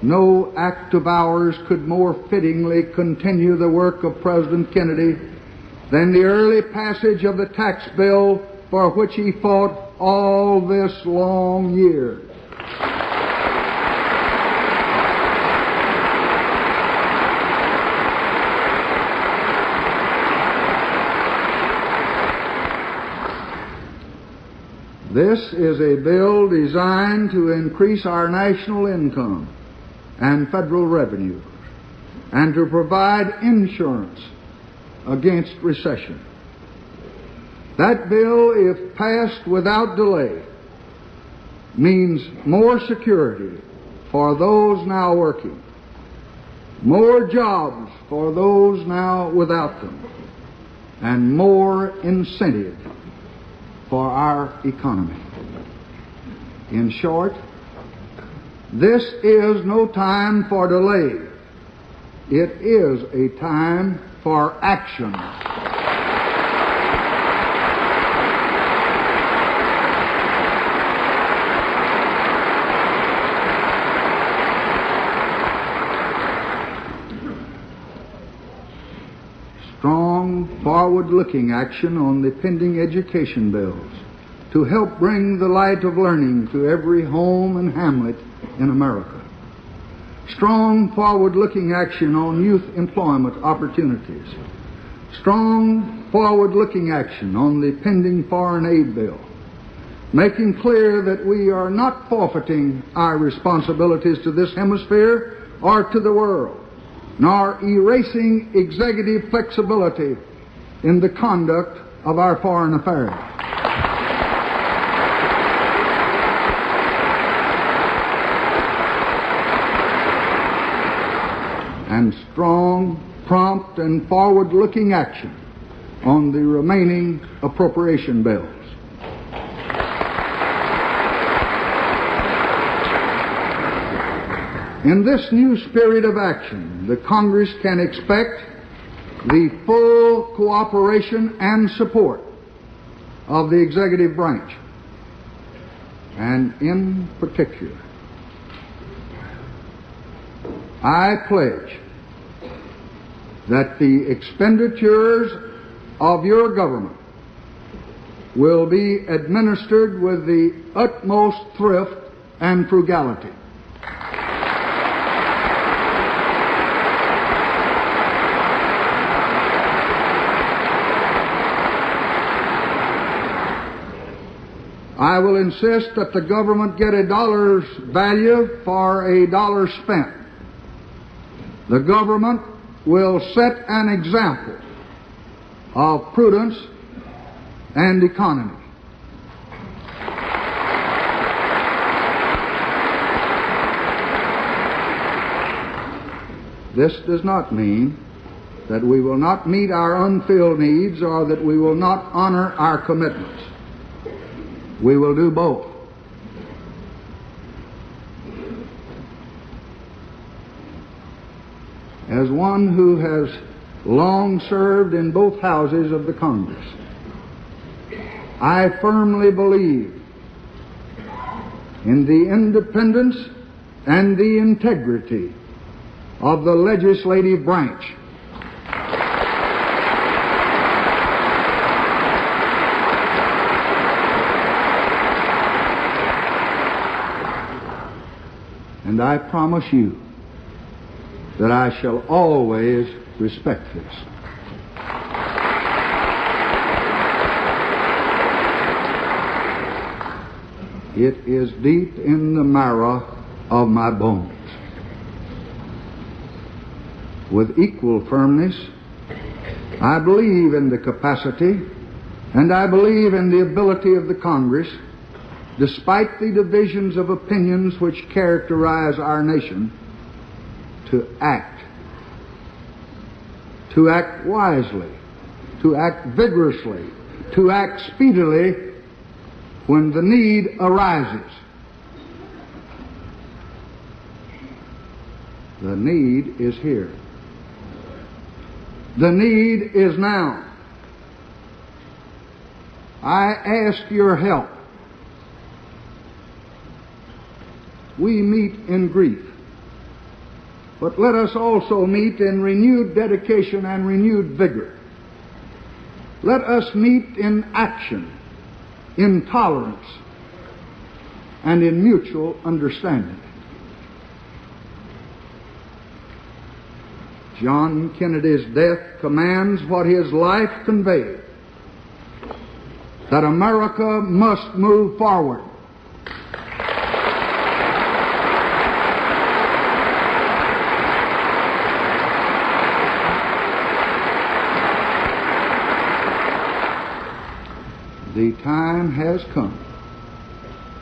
no act of ours could more fittingly continue the work of President Kennedy than the early passage of the tax bill for which he fought all this long year. This is a bill designed to increase our national income and federal revenues and to provide insurance against recession. That bill, if passed without delay, means more security for those now working, more jobs for those now without them, and more incentive for our economy. In short, this is no time for delay. It is a time for action. Strong, forward looking action on the pending education bills to help bring the light of learning to every home and hamlet in America. Strong, forward looking action on youth employment opportunities. Strong, forward looking action on the pending foreign aid bill. Making clear that we are not forfeiting our responsibilities to this hemisphere or to the world nor erasing executive flexibility in the conduct of our foreign affairs. And strong, prompt, and forward looking action on the remaining appropriation bills. In this new spirit of action, the Congress can expect the full cooperation and support of the executive branch. And in particular, I pledge that the expenditures of your government will be administered with the utmost thrift and frugality. I will insist that the government get a dollar's value for a dollar spent. The government will set an example of prudence and economy. This does not mean that we will not meet our unfilled needs or that we will not honor our commitments. We will do both. As one who has long served in both houses of the Congress, I firmly believe in the independence and the integrity of the legislative branch. And I promise you that I shall always respect this. It is deep in the marrow of my bones. With equal firmness, I believe in the capacity and I believe in the ability of the Congress, despite the divisions of opinions which characterize our nation, to act. To act wisely, to act vigorously, to act speedily when the need arises. The need is here. The need is now. I ask your help. We meet in grief. But let us also meet in renewed dedication and renewed vigor. Let us meet in action in tolerance and in mutual understanding. John Kennedy's death commands what his life conveyed that America must move forward. The time has come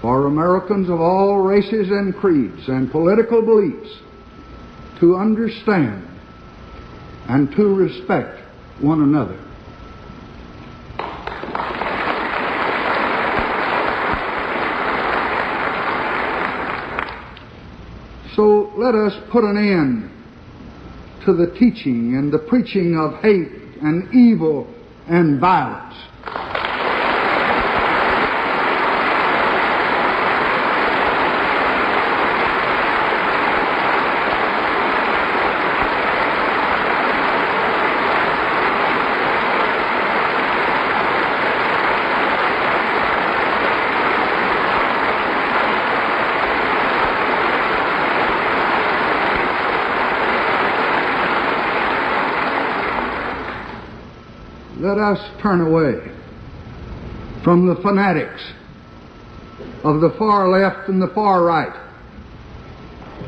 for Americans of all races and creeds and political beliefs to understand and to respect one another. So let us put an end to the teaching and the preaching of hate and evil and violence. let us turn away from the fanatics of the far left and the far right,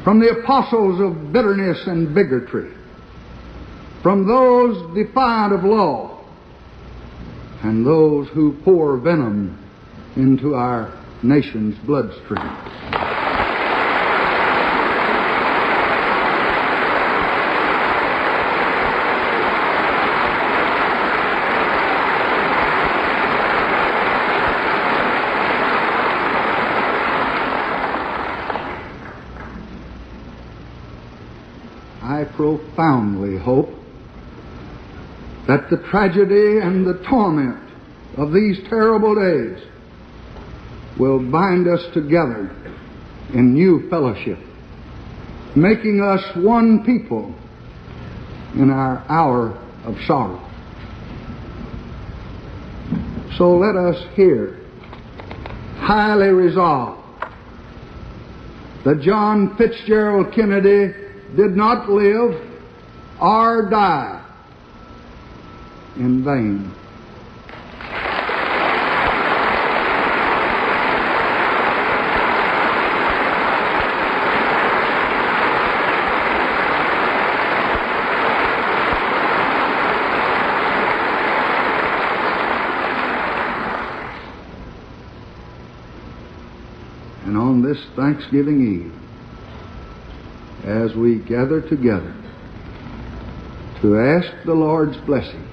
from the apostles of bitterness and bigotry, from those defiant of law, and those who pour venom into our nation's bloodstream. I profoundly hope that the tragedy and the torment of these terrible days will bind us together in new fellowship, making us one people in our hour of sorrow. So let us here highly resolve that John Fitzgerald Kennedy did not live or die in vain. And on this Thanksgiving Eve, as we gather together to ask the Lord's blessing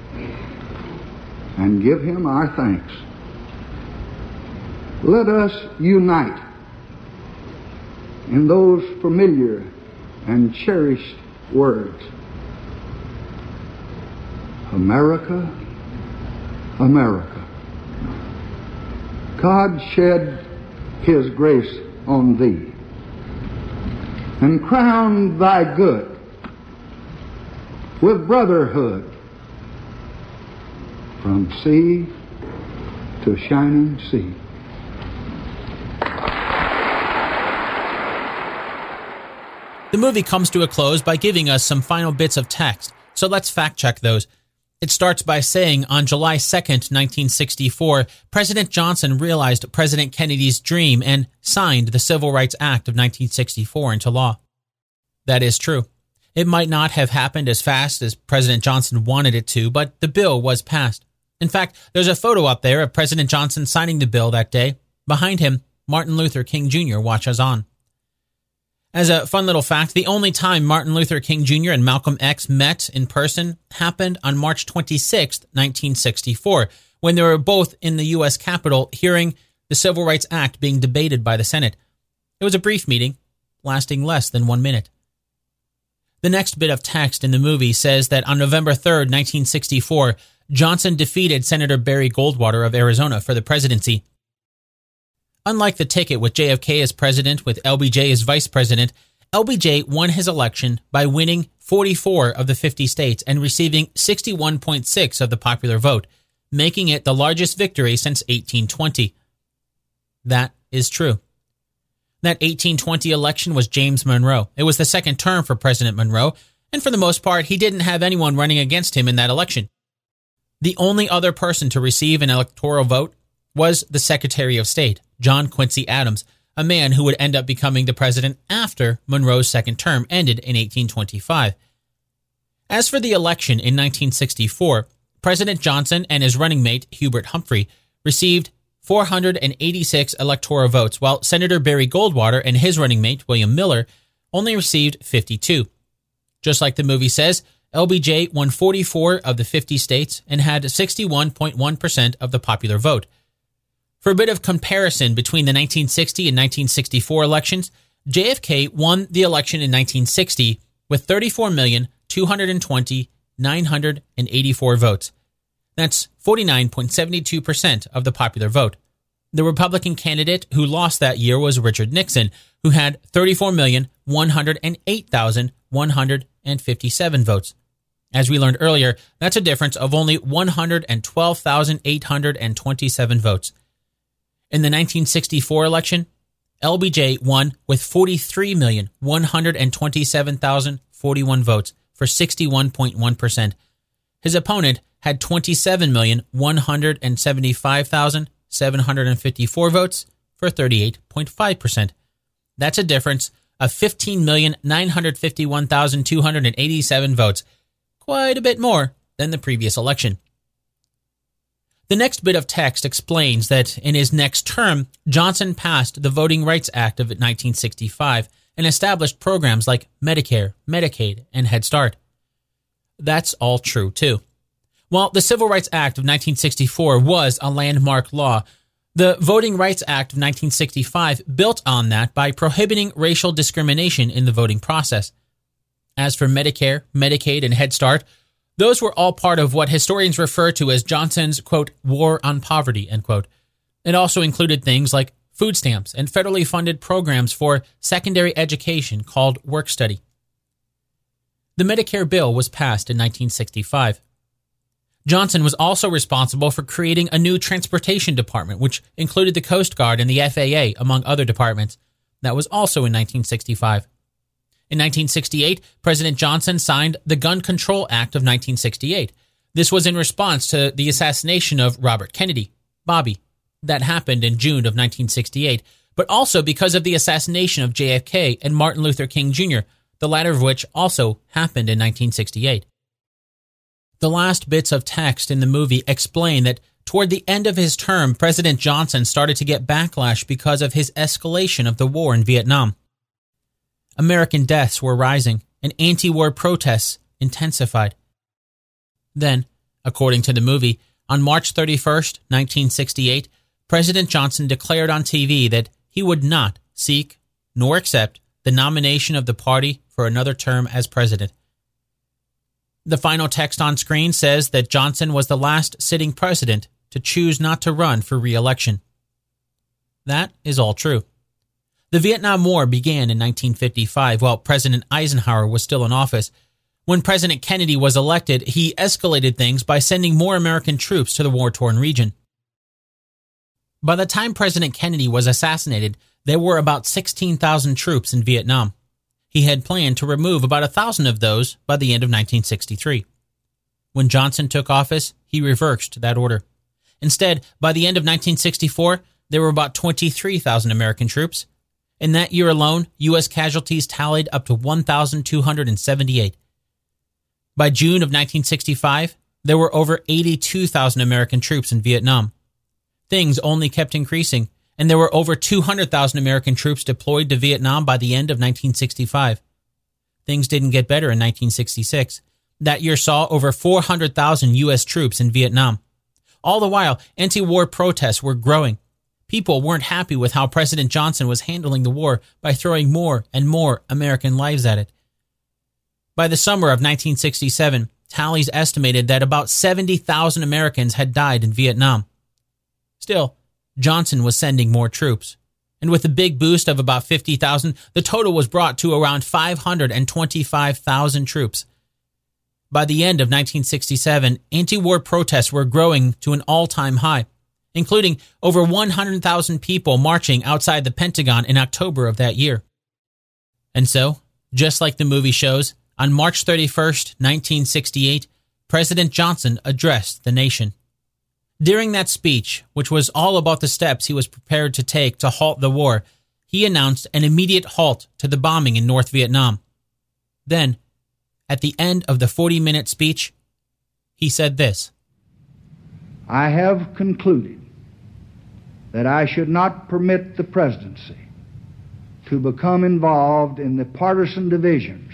and give Him our thanks, let us unite in those familiar and cherished words. America, America. God shed His grace on thee, and crown thy good with brotherhood from sea to shining sea. The movie comes to a close by giving us some final bits of text, so let's fact check those. It starts by saying on July 2nd, 1964, President Johnson realized President Kennedy's dream and signed the Civil Rights Act of 1964 into law. That is true. It might not have happened as fast as President Johnson wanted it to, but the bill was passed. In fact, there's a photo up there of President Johnson signing the bill that day. Behind him, Martin Luther King Jr. watches on. As a fun little fact, the only time Martin Luther King Jr. and Malcolm X met in person happened on March 26, 1964, when they were both in the U.S. Capitol hearing the Civil Rights Act being debated by the Senate. It was a brief meeting, lasting less than one minute. The next bit of text in the movie says that on November 3, 1964, Johnson defeated Senator Barry Goldwater of Arizona for the presidency Unlike the ticket with JFK as president with LBJ as vice president, LBJ won his election by winning 44 of the 50 states and receiving 61.6 of the popular vote, making it the largest victory since 1820. That is true. That 1820 election was James Monroe. It was the second term for President Monroe, and for the most part, he didn't have anyone running against him in that election. The only other person to receive an electoral vote was the Secretary of State, John Quincy Adams, a man who would end up becoming the president after Monroe's second term ended in 1825. As for the election in 1964, President Johnson and his running mate, Hubert Humphrey, received 486 electoral votes, while Senator Barry Goldwater and his running mate, William Miller, only received 52. Just like the movie says, LBJ won 44 of the 50 states and had 61.1% of the popular vote. For a bit of comparison between the 1960 and 1964 elections, JFK won the election in 1960 with 34,220,984 votes. That's 49.72% of the popular vote. The Republican candidate who lost that year was Richard Nixon, who had 34,108,157 votes. As we learned earlier, that's a difference of only 112,827 votes. In the 1964 election, LBJ won with 43,127,041 votes for 61.1%. His opponent had 27,175,754 votes for 38.5%. That's a difference of 15,951,287 votes, quite a bit more than the previous election. The next bit of text explains that in his next term, Johnson passed the Voting Rights Act of 1965 and established programs like Medicare, Medicaid, and Head Start. That's all true, too. While the Civil Rights Act of 1964 was a landmark law, the Voting Rights Act of 1965 built on that by prohibiting racial discrimination in the voting process. As for Medicare, Medicaid, and Head Start, those were all part of what historians refer to as Johnson's, quote, war on poverty, end quote. It also included things like food stamps and federally funded programs for secondary education called work study. The Medicare bill was passed in 1965. Johnson was also responsible for creating a new transportation department, which included the Coast Guard and the FAA, among other departments. That was also in 1965. In 1968, President Johnson signed the Gun Control Act of 1968. This was in response to the assassination of Robert Kennedy, Bobby. That happened in June of 1968, but also because of the assassination of JFK and Martin Luther King Jr., the latter of which also happened in 1968. The last bits of text in the movie explain that toward the end of his term, President Johnson started to get backlash because of his escalation of the war in Vietnam. American deaths were rising and anti war protests intensified. Then, according to the movie, on March 31st, 1968, President Johnson declared on TV that he would not seek nor accept the nomination of the party for another term as president. The final text on screen says that Johnson was the last sitting president to choose not to run for re election. That is all true. The Vietnam War began in 1955 while President Eisenhower was still in office. When President Kennedy was elected, he escalated things by sending more American troops to the war torn region. By the time President Kennedy was assassinated, there were about 16,000 troops in Vietnam. He had planned to remove about a thousand of those by the end of 1963. When Johnson took office, he reversed that order. Instead, by the end of 1964, there were about 23,000 American troops, in that year alone, U.S. casualties tallied up to 1,278. By June of 1965, there were over 82,000 American troops in Vietnam. Things only kept increasing, and there were over 200,000 American troops deployed to Vietnam by the end of 1965. Things didn't get better in 1966. That year saw over 400,000 U.S. troops in Vietnam. All the while, anti war protests were growing People weren't happy with how President Johnson was handling the war by throwing more and more American lives at it. By the summer of 1967, tallies estimated that about 70,000 Americans had died in Vietnam. Still, Johnson was sending more troops. And with a big boost of about 50,000, the total was brought to around 525,000 troops. By the end of 1967, anti war protests were growing to an all time high including over 100,000 people marching outside the Pentagon in October of that year. And so, just like the movie shows, on March 31st, 1968, President Johnson addressed the nation. During that speech, which was all about the steps he was prepared to take to halt the war, he announced an immediate halt to the bombing in North Vietnam. Then, at the end of the 40 minute speech, he said this I have concluded that I should not permit the presidency to become involved in the partisan divisions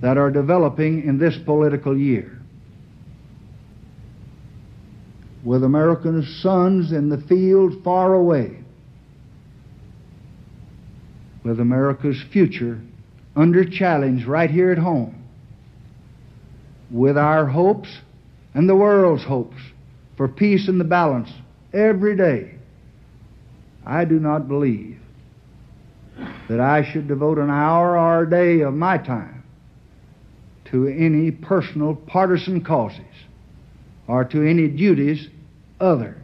that are developing in this political year. With American sons in the field far away, with America's future under challenge right here at home, with our hopes and the world's hopes for peace and the balance every day, I do not believe that I should devote an hour or a day of my time to any personal partisan causes or to any duties other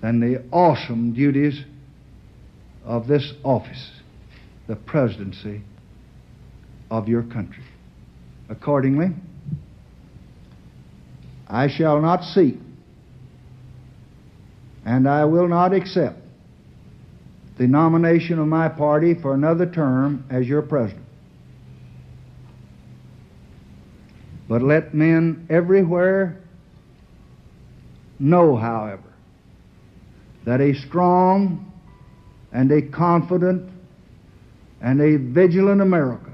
than the awesome duties of this office, the presidency of your country. Accordingly, I shall not seek, and I will not accept the nomination of my party for another term as your president. But let men everywhere know, however, that a strong and a confident and a vigilant America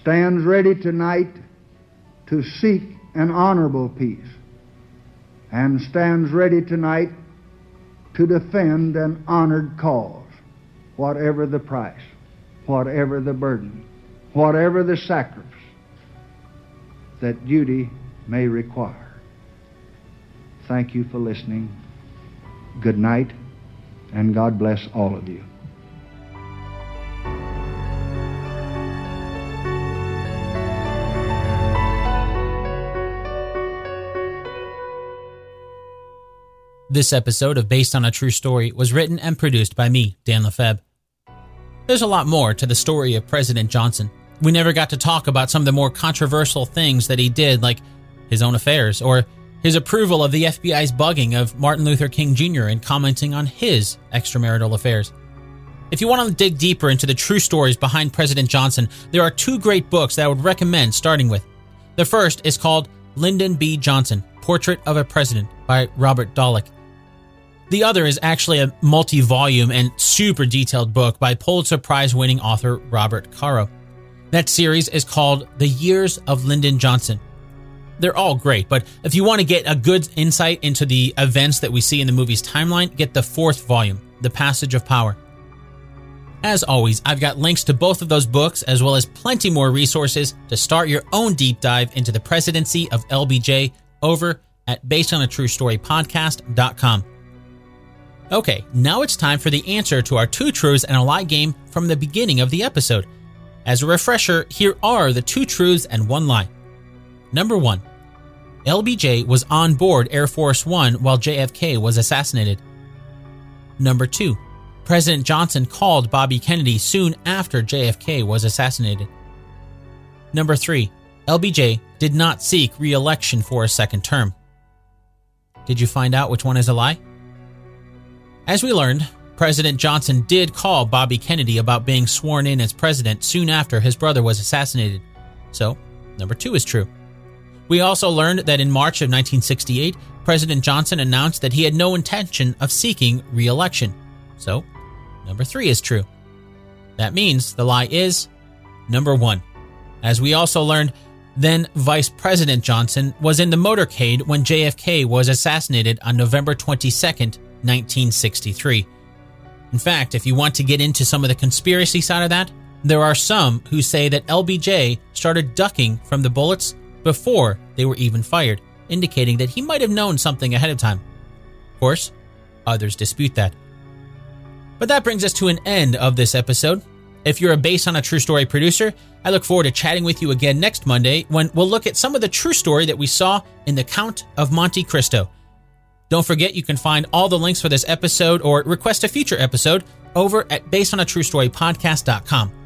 stands ready tonight to seek an honorable peace and stands ready tonight to defend an honored cause, whatever the price, whatever the burden, whatever the sacrifice that duty may require. Thank you for listening. Good night, and God bless all of you. This episode of Based on a True Story was written and produced by me, Dan Lefebvre. There's a lot more to the story of President Johnson. We never got to talk about some of the more controversial things that he did, like his own affairs, or his approval of the FBI's bugging of Martin Luther King Jr. and commenting on his extramarital affairs. If you want to dig deeper into the true stories behind President Johnson, there are two great books that I would recommend starting with. The first is called Lyndon B. Johnson Portrait of a President by Robert Dallek. The other is actually a multi volume and super detailed book by Pulitzer Prize winning author Robert Caro. That series is called The Years of Lyndon Johnson. They're all great, but if you want to get a good insight into the events that we see in the movie's timeline, get the fourth volume, The Passage of Power. As always, I've got links to both of those books as well as plenty more resources to start your own deep dive into the presidency of LBJ over at basedonatruestorypodcast.com. Okay, now it's time for the answer to our two truths and a lie game from the beginning of the episode. As a refresher, here are the two truths and one lie. Number one LBJ was on board Air Force One while JFK was assassinated. Number two President Johnson called Bobby Kennedy soon after JFK was assassinated. Number three LBJ did not seek re election for a second term. Did you find out which one is a lie? As we learned, President Johnson did call Bobby Kennedy about being sworn in as president soon after his brother was assassinated. So, number two is true. We also learned that in March of 1968, President Johnson announced that he had no intention of seeking re election. So, number three is true. That means the lie is number one. As we also learned, then Vice President Johnson was in the motorcade when JFK was assassinated on November 22nd, 1963. In fact, if you want to get into some of the conspiracy side of that, there are some who say that LBJ started ducking from the bullets before they were even fired, indicating that he might have known something ahead of time. Of course, others dispute that. But that brings us to an end of this episode. If you're a based on a true story producer, I look forward to chatting with you again next Monday when we'll look at some of the true story that we saw in The Count of Monte Cristo. Don't forget you can find all the links for this episode or request a future episode over at basedonatruestorypodcast.com.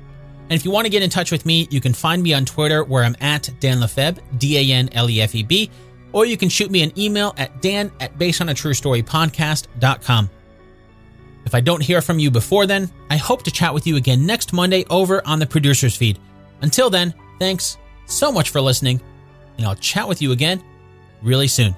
And if you want to get in touch with me, you can find me on Twitter where I'm at Dan Lefebvre, D-A-N-L-E-F-E-B, or you can shoot me an email at dan at basedonatruestorypodcast.com. If I don't hear from you before then, I hope to chat with you again next Monday over on the producer's feed. Until then, thanks so much for listening, and I'll chat with you again really soon.